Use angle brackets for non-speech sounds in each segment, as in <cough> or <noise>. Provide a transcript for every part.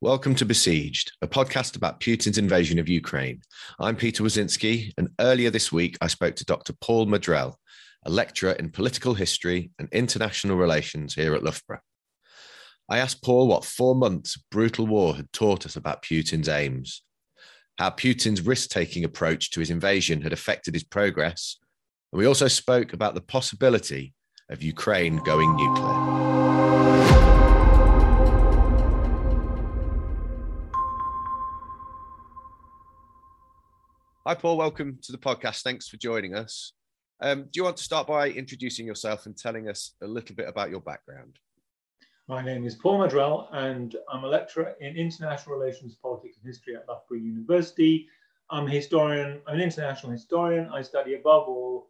Welcome to Besieged, a podcast about Putin's invasion of Ukraine. I'm Peter Wazinski, and earlier this week I spoke to Dr. Paul Maddrell, a lecturer in political history and international relations here at Loughborough. I asked Paul what four months of brutal war had taught us about Putin's aims, how Putin's risk taking approach to his invasion had affected his progress, and we also spoke about the possibility of Ukraine going nuclear. Hi, Paul. Welcome to the podcast. Thanks for joining us. Um, do you want to start by introducing yourself and telling us a little bit about your background? My name is Paul Maddrell, and I'm a lecturer in international relations, politics, and history at Loughborough University. I'm a historian, I'm an international historian. I study above all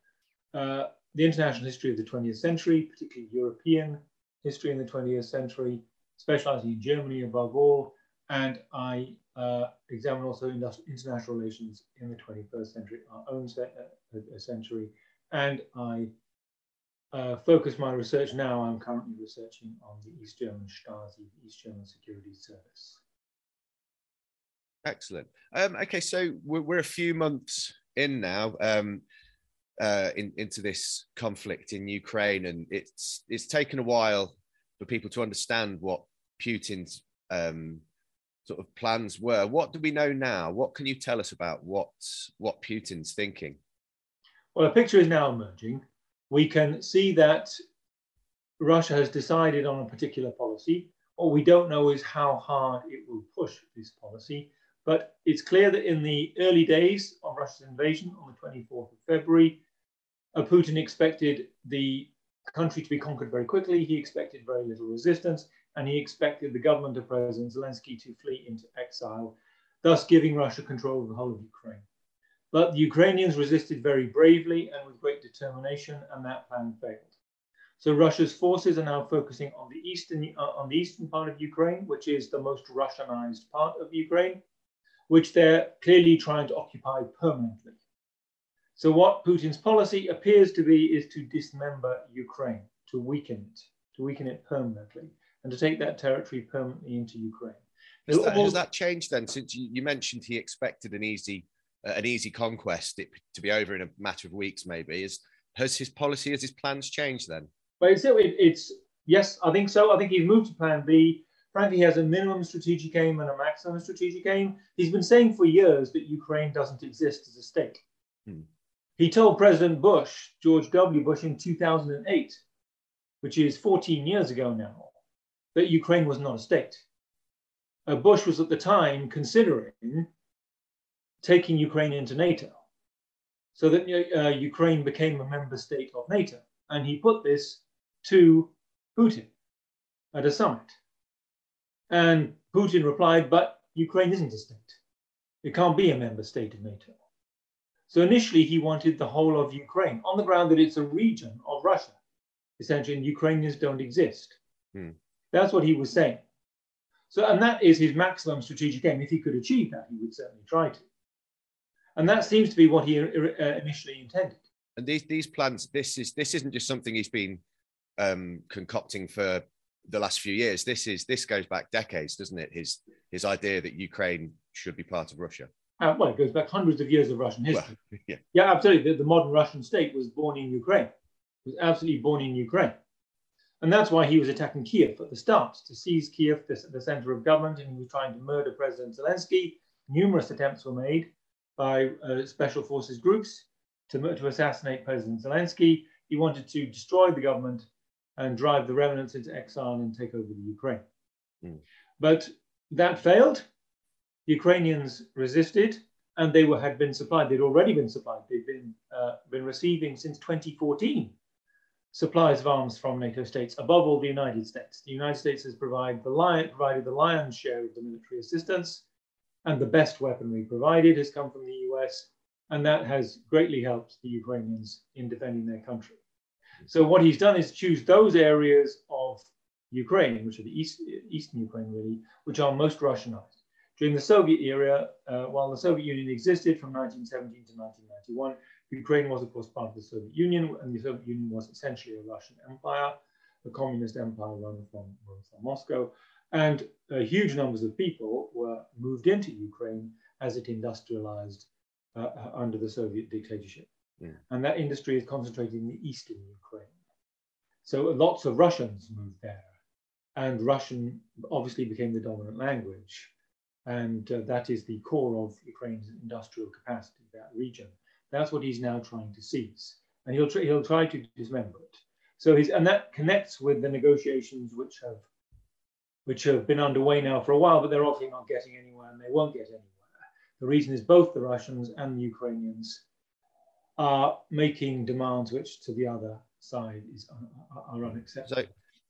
uh, the international history of the 20th century, particularly European history in the 20th century, specializing in Germany above all. And I uh, examine also international relations in the 21st century, our own uh, century. And I uh, focus my research now, I'm currently researching on the East German Stasi, the East German Security Service. Excellent. Um, okay, so we're, we're, a few months in now um, uh, in, into this conflict in Ukraine, and it's it's taken a while for people to understand what Putin's um, sort of plans were. What do we know now? What can you tell us about what what Putin's thinking? Well, a picture is now emerging. We can see that Russia has decided on a particular policy. What we don't know is how hard it will push this policy. But it's clear that in the early days of Russia's invasion on the 24th of February, uh, Putin expected the country to be conquered very quickly. He expected very little resistance and he expected the government of President Zelensky to flee into exile, thus giving Russia control of the whole of Ukraine. But the Ukrainians resisted very bravely and with great determination, and that plan failed. So Russia's forces are now focusing on the eastern uh, on the eastern part of Ukraine, which is the most Russianized part of Ukraine, which they're clearly trying to occupy permanently. So what Putin's policy appears to be is to dismember Ukraine, to weaken it, to weaken it permanently and to take that territory permanently into Ukraine. Has that, has that changed then? Since you, you, mentioned he expected an easy uh, an easy conquest it, to be over in a matter of weeks, maybe. Is has his policy, has his plans changed then? Well, it's, it, it's yes, I think so. I think he's moved to Plan B. Frankly, he has a minimum strategic aim and a maximum strategic aim. He's been saying for years that Ukraine doesn't exist as a state. Hmm. He told President Bush, George W. Bush, in 2008, which is 14 years ago now, that Ukraine was not a state. Uh, Bush was at the time considering taking Ukraine into NATO so that uh, Ukraine became a member state of NATO. And he put this to Putin at a summit. And Putin replied, but Ukraine isn't a state. It can't be a member state of NATO. So initially, he wanted the whole of Ukraine on the ground that it's a region of Russia. Essentially, and Ukrainians don't exist. Hmm. That's what he was saying. So, and that is his maximum strategic aim. If he could achieve that, he would certainly try to. And that seems to be what he uh, initially intended. And these these plans, this is this isn't just something he's been um, concocting for the last few years. This is this goes back decades, doesn't it? His his idea that Ukraine should be part of Russia. Uh, well, it goes back hundreds of years of Russian history. Well, <laughs> yeah. yeah, absolutely. The, the modern Russian state was born in Ukraine. It was absolutely born in Ukraine. And that's why he was attacking Kiev at the start, to seize Kiev, the, the center of government, and he was trying to murder President Zelensky. Numerous attempts were made by uh, special forces groups to, to assassinate President Zelensky. He wanted to destroy the government and drive the remnants into exile and take over the Ukraine. Mm. But that failed. The Ukrainians resisted, and they were, had been supplied. They'd already been supplied. They'd been uh, been receiving since 2014 supplies of arms from NATO states, above all the United States. The United States has provided the, lion, provided the lion's share of the military assistance, and the best weaponry provided has come from the US, and that has greatly helped the Ukrainians in defending their country. So what he's done is choose those areas of Ukraine, which are the east, eastern Ukraine really, which are most Russianized. During the Soviet era, uh, while the Soviet Union existed from 1917 to 1991, Ukraine was, of course, part of the Soviet Union, and the Soviet Union was essentially a Russian empire, a communist empire run from, from Moscow. And uh, huge numbers of people were moved into Ukraine as it industrialized uh, uh under the Soviet dictatorship. Yeah. And that industry is concentrated in the eastern Ukraine. So lots of Russians moved there. And Russian obviously became the dominant language. And uh, that is the core of Ukraine's industrial capacity, that region. That's what he's now trying to seize. And he'll, tr- he'll try to dismember it. So he's, and that connects with the negotiations which have which have been underway now for a while, but they're obviously not getting anywhere and they won't get anywhere. The reason is both the Russians and the Ukrainians are making demands which to the other side is are unacceptable.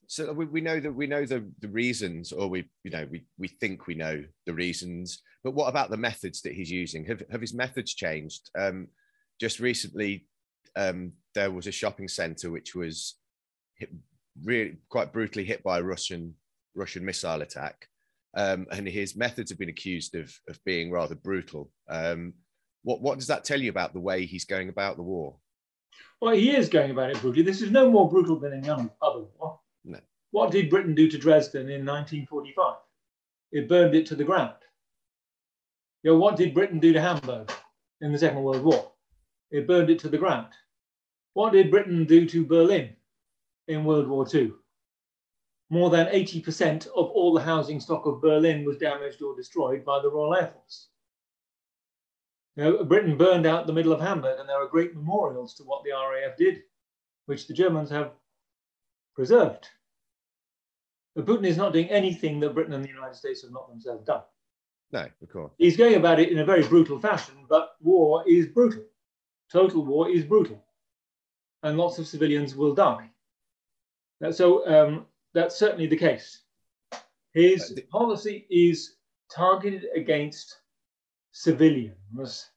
So, so we, we know that we know the, the reasons, or we you know we, we think we know the reasons, but what about the methods that he's using? Have, have his methods changed? Um, just recently, um, there was a shopping centre which was hit, really quite brutally hit by a Russian Russian missile attack, um, and his methods have been accused of of being rather brutal. Um, what what does that tell you about the way he's going about the war? Well, he is going about it brutally. This is no more brutal than any other war. No. What did Britain do to Dresden in 1945? It burned it to the ground. You know, what did Britain do to Hamburg in the Second World War? It burned it to the ground. What did Britain do to Berlin in World War II? more than 80% of all the housing stock of Berlin was damaged or destroyed by the Royal Air Force. Know, Britain burned out the middle of Hamburg, and there are great memorials to what the RAF did, which the Germans have preserved. But Putin is not doing anything that Britain and the United States have not themselves done. No, of course. He's going about it in a very brutal fashion, but war is brutal. Total war is brutal. And lots of civilians will die. So um, that's certainly the case. His policy is targeted against civilians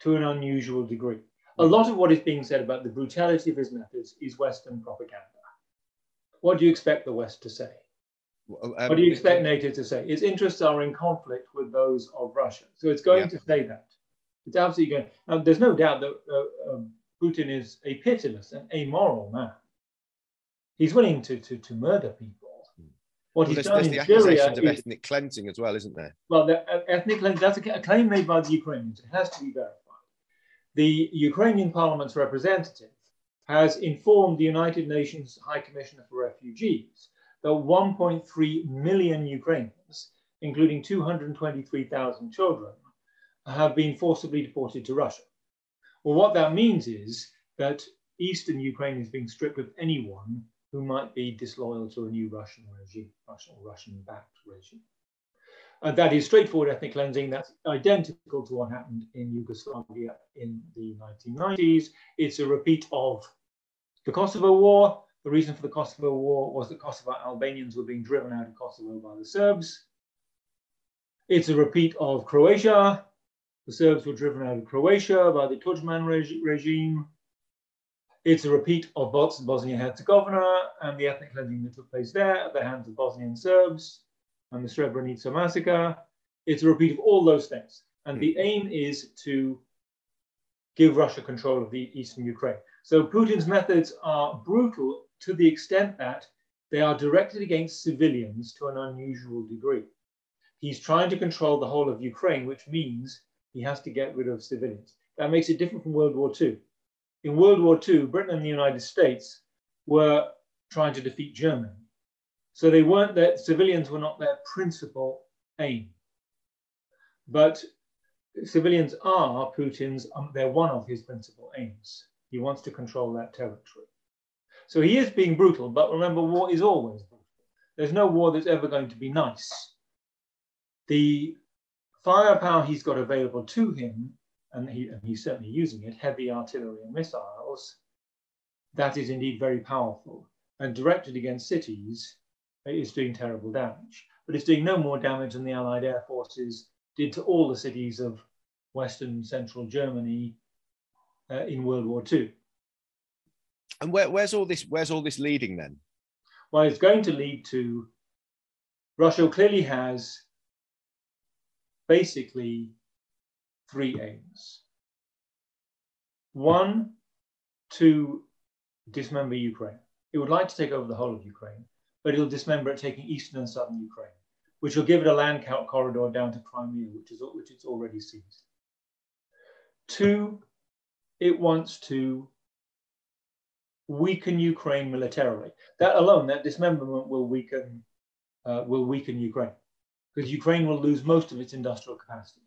to an unusual degree. A lot of what is being said about the brutality of his methods is Western propaganda. What do you expect the West to say? Um, what do you expect NATO to say? Its interests are in conflict with those of Russia. So it's going yeah. to say that. It's absolutely going. Now, there's no doubt that uh, um, Putin is a pitiless and amoral man. He's willing to, to, to murder people. What well, he's there's, done in the accusations of ethnic cleansing as well, isn't there? Well, the, uh, ethnic cleansing, that's a, a claim made by the Ukrainians. It has to be verified. The Ukrainian parliament's representative has informed the United Nations High Commissioner for Refugees that 1.3 million Ukrainians, including 223,000 children, have been forcibly deported to Russia. Well, what that means is that eastern Ukraine is being stripped of anyone who might be disloyal to a new Russian regime, Russian or Russian-backed regime. And that is straightforward ethnic cleansing. That's identical to what happened in Yugoslavia in the 1990s. It's a repeat of the Kosovo War. The reason for the Kosovo War was that Kosovo Albanians were being driven out of Kosovo by the Serbs. It's a repeat of Croatia. The Serbs were driven out of Croatia by the Tudjman reg regime. It's a repeat of Bosnia Herzegovina and the ethnic cleansing that took place there at the hands of Bosnian Serbs and the Srebrenica massacre. It's a repeat of all those things. And the hmm. aim is to give Russia control of the eastern Ukraine. So Putin's methods are brutal to the extent that they are directed against civilians to an unusual degree. He's trying to control the whole of Ukraine, which means he has to get rid of civilians. That makes it different from World War II in World War II, Britain and the United States were trying to defeat Germany. So they weren't that civilians were not their principal aim. But civilians are Putin's, um, they're one of his principal aims. He wants to control that territory. So he is being brutal, but remember, war is always brutal. There's no war that's ever going to be nice. The firepower he's got available to him and, he, and he's certainly using it, heavy artillery and missiles, that is indeed very powerful. And directed against cities, it is doing terrible damage. But it's doing no more damage than the Allied air forces did to all the cities of Western Central Germany uh, in World War II. And where, where's all this? Where's all this leading then? Well, it's going to lead to Russia clearly has basically three aims. One, to dismember Ukraine. It would like to take over the whole of Ukraine, but it'll dismember it, taking eastern and southern Ukraine, which will give it a land count corridor down to Crimea, which is which it's already seized. Two, it wants to weaken Ukraine militarily. That alone, that dismemberment will weaken uh, will weaken Ukraine because Ukraine will lose most of its industrial capacity.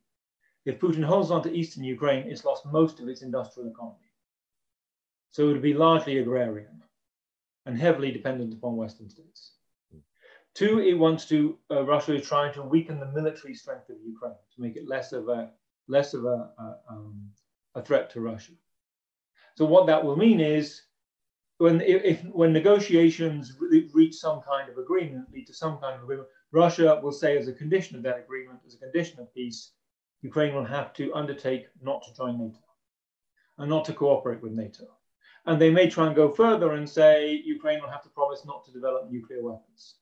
If Putin holds on to eastern Ukraine, it's lost most of its industrial economy. So it would be largely agrarian and heavily dependent upon Western states. Two, it wants to, uh, Russia is trying to weaken the military strength of Ukraine to make it less of a, less of a, a, um, a threat to Russia. So what that will mean is when, if, when negotiations reach some kind of agreement, lead to some kind of agreement, Russia will say as a condition of that agreement, as a condition of peace, Ukraine will have to undertake not to join NATO and not to cooperate with NATO. And they may try and go further and say Ukraine will have to promise not to develop nuclear weapons.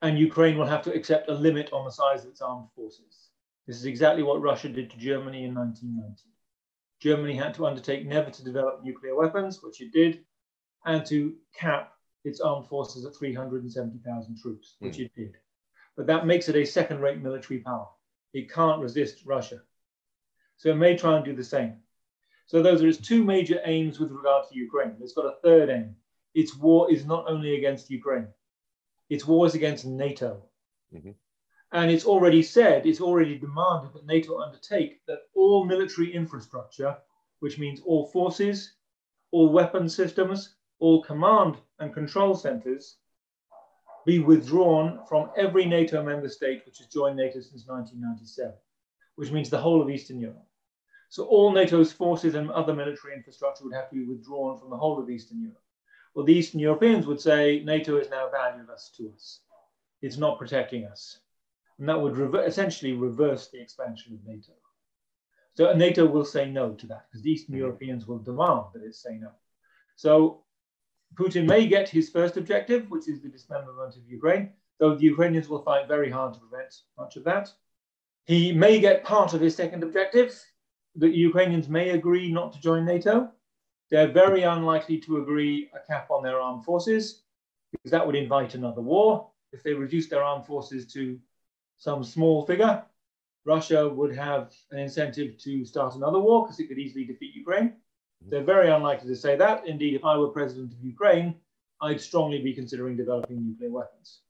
And Ukraine will have to accept a limit on the size of its armed forces. This is exactly what Russia did to Germany in 1990. Germany had to undertake never to develop nuclear weapons, which it did, and to cap its armed forces at 370,000 troops, which mm. it did. But that makes it a second rate military power. It can't resist Russia. So it may try and do the same. So those are its two major aims with regard to Ukraine. It's got a third aim. Its war is not only against Ukraine, its war is against NATO. Mm-hmm. And it's already said, it's already demanded that NATO undertake that all military infrastructure, which means all forces, all weapon systems, all command and control centers, be withdrawn from every NATO member state which has joined NATO since 1997, which means the whole of Eastern Europe. So all NATO's forces and other military infrastructure would have to be withdrawn from the whole of Eastern Europe. Well, the Eastern Europeans would say NATO is now valueless to us. It's not protecting us. And that would rever essentially reverse the expansion of NATO. So NATO will say no to that because the Eastern mm-hmm. Europeans will demand that it say no. So Putin may get his first objective, which is the dismemberment of Ukraine, though the Ukrainians will fight very hard to prevent much of that. He may get part of his second objective. The Ukrainians may agree not to join NATO. They're very unlikely to agree a cap on their armed forces, because that would invite another war. If they reduce their armed forces to some small figure, Russia would have an incentive to start another war because it could easily defeat Ukraine. They're very unlikely to say that. Indeed, if I were president of Ukraine, I'd strongly be considering developing nuclear weapons.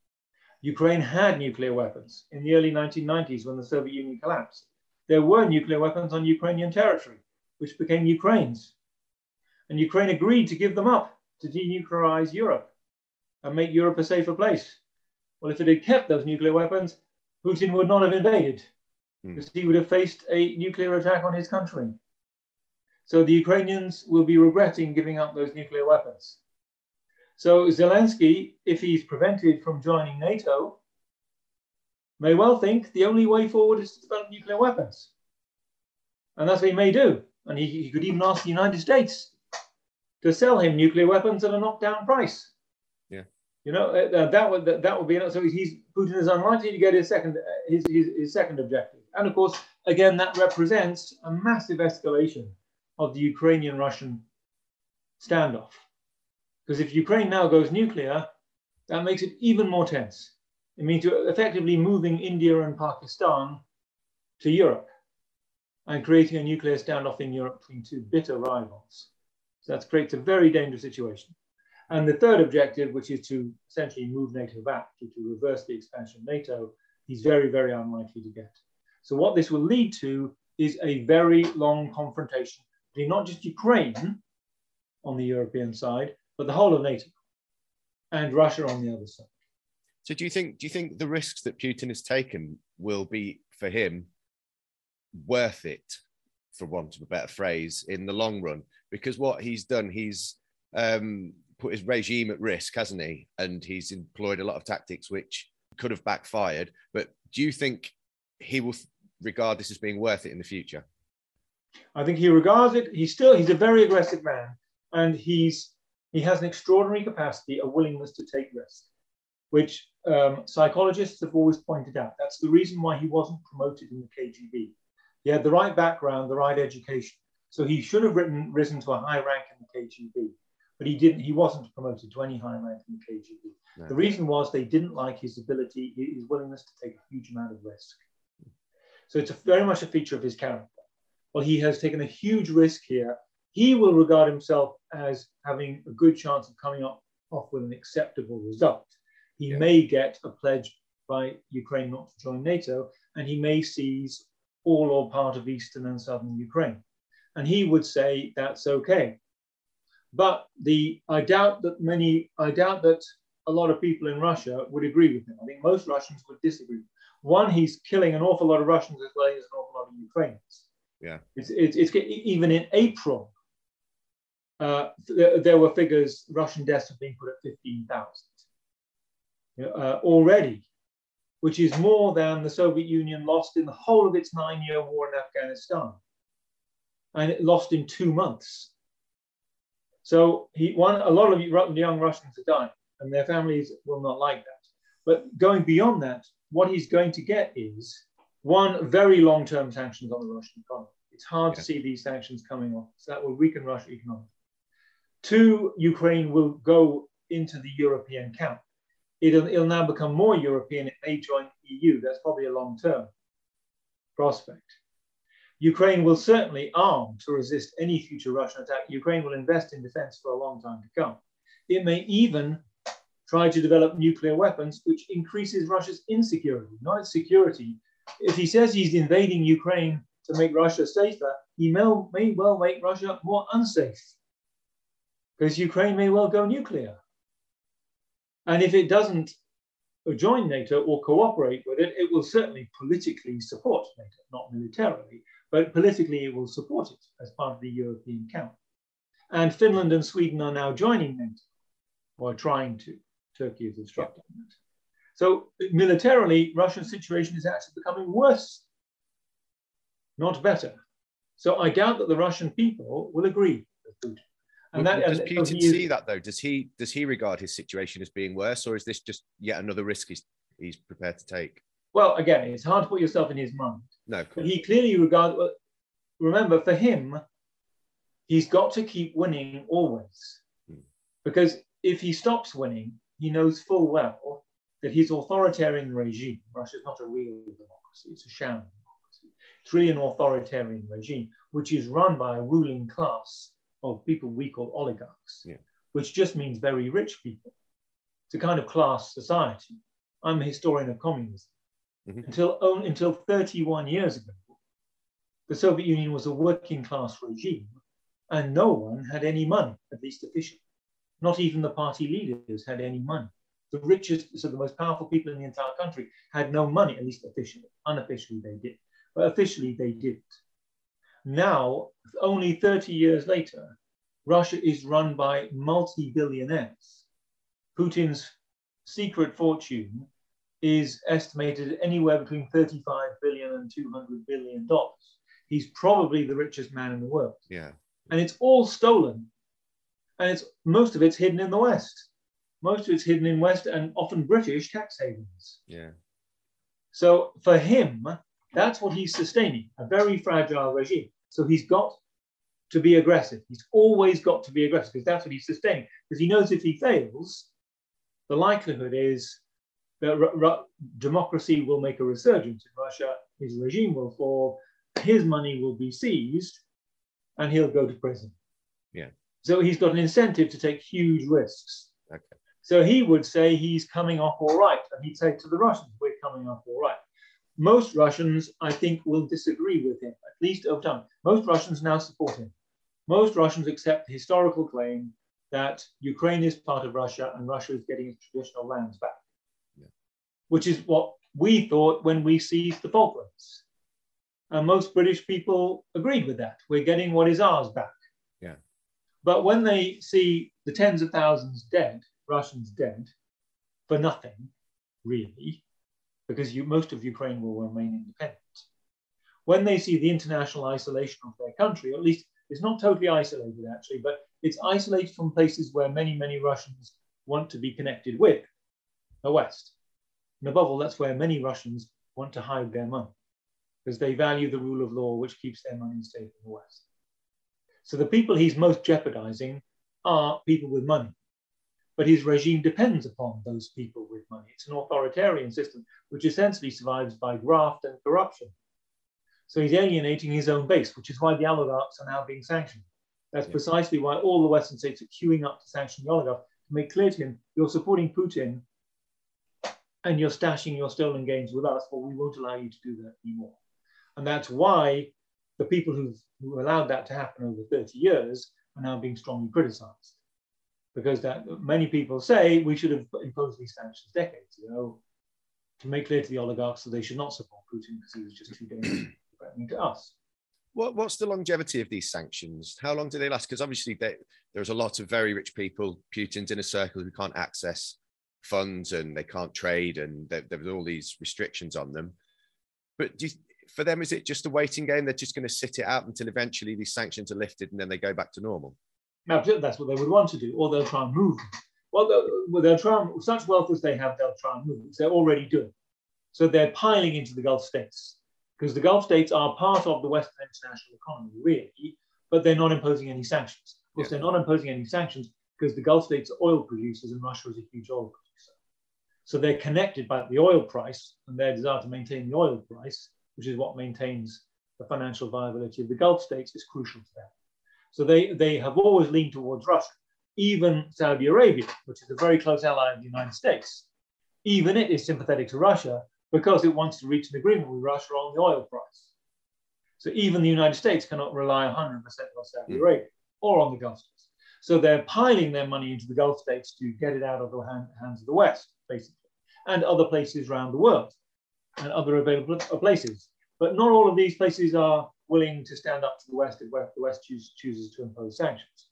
Ukraine had nuclear weapons in the early 1990s when the Soviet Union collapsed. There were nuclear weapons on Ukrainian territory, which became Ukraine's. And Ukraine agreed to give them up to denuclearize Europe and make Europe a safer place. Well, if it had kept those nuclear weapons, Putin would not have invaded hmm. because he would have faced a nuclear attack on his country. So the Ukrainians will be regretting giving up those nuclear weapons. So Zelensky, if he's prevented from joining NATO, may well think the only way forward is to develop nuclear weapons. And that's what he may do. And he, he could even ask the United States to sell him nuclear weapons at a knockdown price. Yeah. You know, uh, that would that, that would be so. He's Putin is unlikely to get his second his, his, his second objective, and of course, again, that represents a massive escalation of the Ukrainian Russian standoff. Because if Ukraine now goes nuclear, that makes it even more tense. It means you're effectively moving India and Pakistan to Europe and creating a nuclear standoff in Europe between two bitter rivals. So that creates a very dangerous situation. And the third objective, which is to essentially move NATO back, to, to reverse the expansion of NATO, he's very, very unlikely to get. So what this will lead to is a very long confrontation not just Ukraine on the European side, but the whole of NATO and Russia on the other side. So do you think do you think the risks that Putin has taken will be for him worth it, for want of a better phrase, in the long run? Because what he's done, he's um, put his regime at risk, hasn't he? And he's employed a lot of tactics which could have backfired. But do you think he will regard this as being worth it in the future? I think he regards it. He's still he's a very aggressive man, and he's he has an extraordinary capacity, a willingness to take risks, which um, psychologists have always pointed out. That's the reason why he wasn't promoted in the KGB. He had the right background, the right education, so he should have written, risen to a high rank in the KGB. but he didn't. He wasn't promoted to any high rank in the KGB. No. The reason was they didn't like his ability, his willingness to take a huge amount of risk. So it's a, very much a feature of his character. Well, he has taken a huge risk here. He will regard himself as having a good chance of coming up off with an acceptable result. He yeah. may get a pledge by Ukraine not to join NATO, and he may seize all or part of eastern and southern Ukraine. And he would say that's okay. But the I doubt that many, I doubt that a lot of people in Russia would agree with him. I think most Russians would disagree. One, he's killing an awful lot of Russians as well as an awful lot of Ukrainians. Yeah. It's, it's, it's even in April, uh, th- there were figures, Russian deaths have been put at 15,000 uh, already, which is more than the Soviet Union lost in the whole of its nine year war in Afghanistan. And it lost in two months. So he, one, a lot of young Russians are dying, and their families will not like that. But going beyond that, what he's going to get is one very long-term sanctions on the Russian economy. It's hard yeah. to see these sanctions coming off. So that will weaken Russia economically. Two, Ukraine will go into the European camp. It'll, it'll now become more European. It may join the EU. That's probably a long-term prospect. Ukraine will certainly arm to resist any future Russian attack. Ukraine will invest in defense for a long time to come. It may even try to develop nuclear weapons, which increases Russia's insecurity, not its security. If he says he's invading Ukraine to make Russia safer, he may, may well make Russia more unsafe because Ukraine may well go nuclear. And if it doesn't join NATO or cooperate with it, it will certainly politically support NATO, not militarily but politically it will support it as part of the European camp. And Finland and Sweden are now joining NATO, or trying to. Turkey is obstructing that. So militarily, Russia's situation is actually becoming worse, not better. So I doubt that the Russian people will agree with Putin. And that, does Putin see that though? Does he does he regard his situation as being worse, or is this just yet another risk he's he's prepared to take? Well, again, it's hard to put yourself in his mind. No. But he clearly regards, remember, for him, he's got to keep winning always. Hmm. Because if he stops winning, he knows full well that his authoritarian regime, Russia is not a real democracy, it's a sham democracy. It's really an authoritarian regime, which is run by a ruling class of people we call oligarchs, yeah. which just means very rich people. It's a kind of class society. I'm a historian of communism. Mm-hmm. Until, only, until 31 years ago, the Soviet Union was a working class regime and no one had any money, at least officially. Not even the party leaders had any money. The richest, so the most powerful people in the entire country had no money, at least officially. Unofficially, they did. But officially, they didn't. Now, only 30 years later, Russia is run by multi billionaires. Putin's secret fortune is estimated anywhere between 35 billion and 200 billion dollars. He's probably the richest man in the world. Yeah. And it's all stolen. And it's most of it's hidden in the West. Most of it's hidden in West and often British tax havens. Yeah. So for him, that's what he's sustaining, a very fragile regime. So he's got to be aggressive. He's always got to be aggressive because that's what he's sustaining. Because he knows if he fails, the likelihood is that democracy will make a resurgence in Russia, his regime will fall, his money will be seized, and he'll go to prison. Yeah. So he's got an incentive to take huge risks. Okay. So he would say he's coming off all right, and he'd say to the Russians, "We're coming off all right." Most Russians, I think, will disagree with him, at least over time. Most Russians now support him. Most Russians accept the historical claim that Ukraine is part of Russia and Russia is getting its traditional lands back which is what we thought when we seized the Falklands. And most British people agreed with that. We're getting what is ours back. Yeah. But when they see the tens of thousands dead, Russians dead, for nothing, really, because you, most of Ukraine will remain independent. When they see the international isolation of their country, at least it's not totally isolated actually, but it's isolated from places where many, many Russians want to be connected with the West. And above all, that's where many Russians want to hide their money because they value the rule of law, which keeps their money safe in the West. So the people he's most jeopardizing are people with money. But his regime depends upon those people with money. It's an authoritarian system which essentially survives by graft and corruption. So he's alienating his own base, which is why the oligarchs are now being sanctioned. That's yeah. precisely why all the Western states are queuing up to sanction the oligarchs to make clear to him you're supporting Putin and you're stashing your stolen gains with us, or we won't allow you to do that anymore. And that's why the people who've, who allowed that to happen over 30 years are now being strongly criticized. Because that many people say we should have imposed these sanctions decades ago to make clear to the oligarchs that they should not support Putin because he was just too dangerous threatening to us. What, what's the longevity of these sanctions? How long do they last? Because obviously they, there's a lot of very rich people, Putin's inner circle, who can't access funds and they can't trade and there's all these restrictions on them. But you, for them, is it just a waiting game? They're just going to sit it out until eventually these sanctions are lifted and then they go back to normal. That's what they would want to do, or they'll try and move. Well, they'll, they'll try and, such wealth as they have, they'll try and move. They're already doing. So they're piling into the Gulf states because the Gulf states are part of the Western international economy, really, but they're not imposing any sanctions. Of course, yeah. they're not imposing any sanctions because the Gulf states are oil producers and Russia is a huge oil producer. So they're connected by the oil price and their desire to maintain the oil price, which is what maintains the financial viability of the Gulf states, is crucial to them. So they, they have always leaned towards Russia. Even Saudi Arabia, which is a very close ally of the United States, even it is sympathetic to Russia because it wants to reach an agreement with Russia on the oil price. So even the United States cannot rely 100% on Saudi mm. Arabia or on the Gulf states. So they're piling their money into the Gulf states to get it out of the hand, hands of the West, basically, and other places around the world and other available places. But not all of these places are willing to stand up to the West if the West choose, chooses to impose sanctions.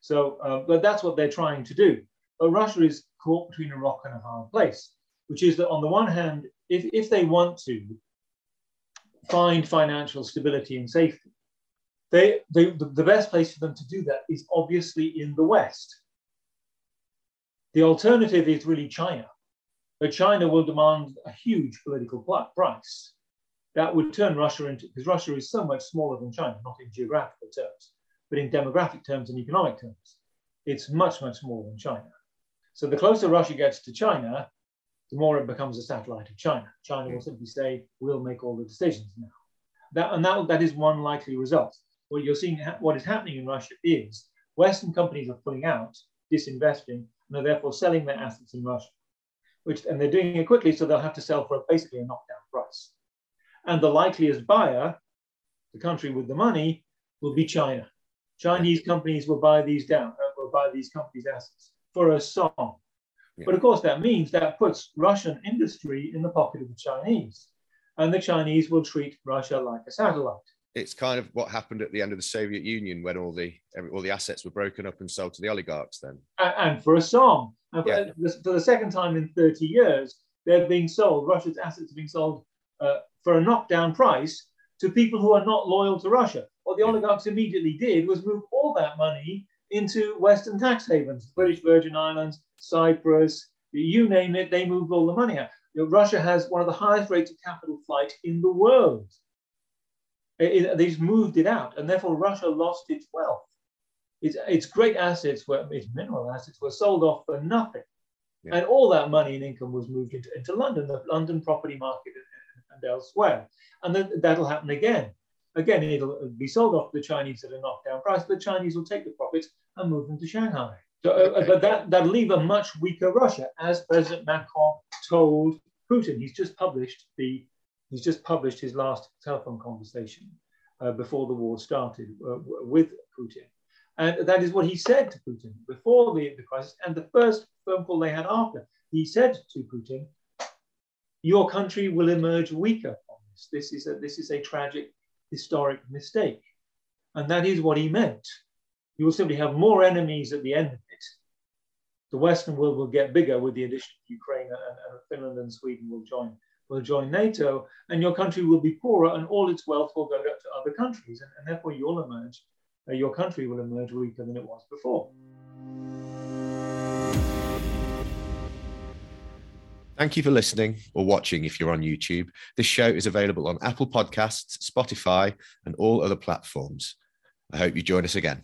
So, uh, but that's what they're trying to do. But Russia is caught between a rock and a hard place, which is that on the one hand, if, if they want to find financial stability and safety, they, they, the best place for them to do that is obviously in the West. The alternative is really China. But China will demand a huge political price. That would turn Russia into, because Russia is so much smaller than China, not in geographical terms, but in demographic terms and economic terms. It's much, much smaller than China. So the closer Russia gets to China, the more it becomes a satellite of China. China will simply say, we'll make all the decisions now. That, and that, that is one likely result. What you're seeing, what is happening in Russia is Western companies are pulling out, disinvesting, and are therefore selling their assets in Russia. Which, and they're doing it quickly, so they'll have to sell for basically a knockdown price. And the likeliest buyer, the country with the money, will be China. Chinese companies will buy these down, uh, will buy these companies' assets for a song. Yeah. But of course, that means that puts Russian industry in the pocket of the Chinese. And the Chinese will treat Russia like a satellite. It's kind of what happened at the end of the Soviet Union when all the all the assets were broken up and sold to the oligarchs. Then, and, and for a song, and yeah. for, for, the second time in 30 years, they're being sold. Russia's assets are being sold uh, for a knockdown price to people who are not loyal to Russia. What the oligarchs immediately did was move all that money into Western tax havens, the British Virgin Islands, Cyprus, you name it, they moved all the money out. You know, Russia has one of the highest rates of capital flight in the world. It, it, they just moved it out, and therefore Russia lost its wealth. Its, its great assets were, its mineral assets were sold off for nothing. Yeah. And all that money and income was moved into, into London, the London property market and, elsewhere. And then that'll happen again. Again, it'll be sold off to the Chinese at a knockdown price. The Chinese will take the profits and move them to Shanghai. So, uh, but that, that'll leave a much weaker Russia, as President Macron told Putin. He's just published the he's just published his last telephone conversation uh, before the war started uh, with Putin. And that is what he said to Putin before the, the crisis. And the first phone call they had after, he said to Putin, Your country will emerge weaker from this. This is a, this is a tragic historic mistake. And that is what he meant. You will simply have more enemies at the end of it. The Western world will get bigger with the addition of Ukraine and, and Finland and Sweden will join will join NATO, and your country will be poorer, and all its wealth will go to other countries, and, and therefore you'll emerge, uh, your country will emerge weaker than it was before. Thank you for listening or watching if you're on YouTube. This show is available on Apple Podcasts, Spotify, and all other platforms. I hope you join us again.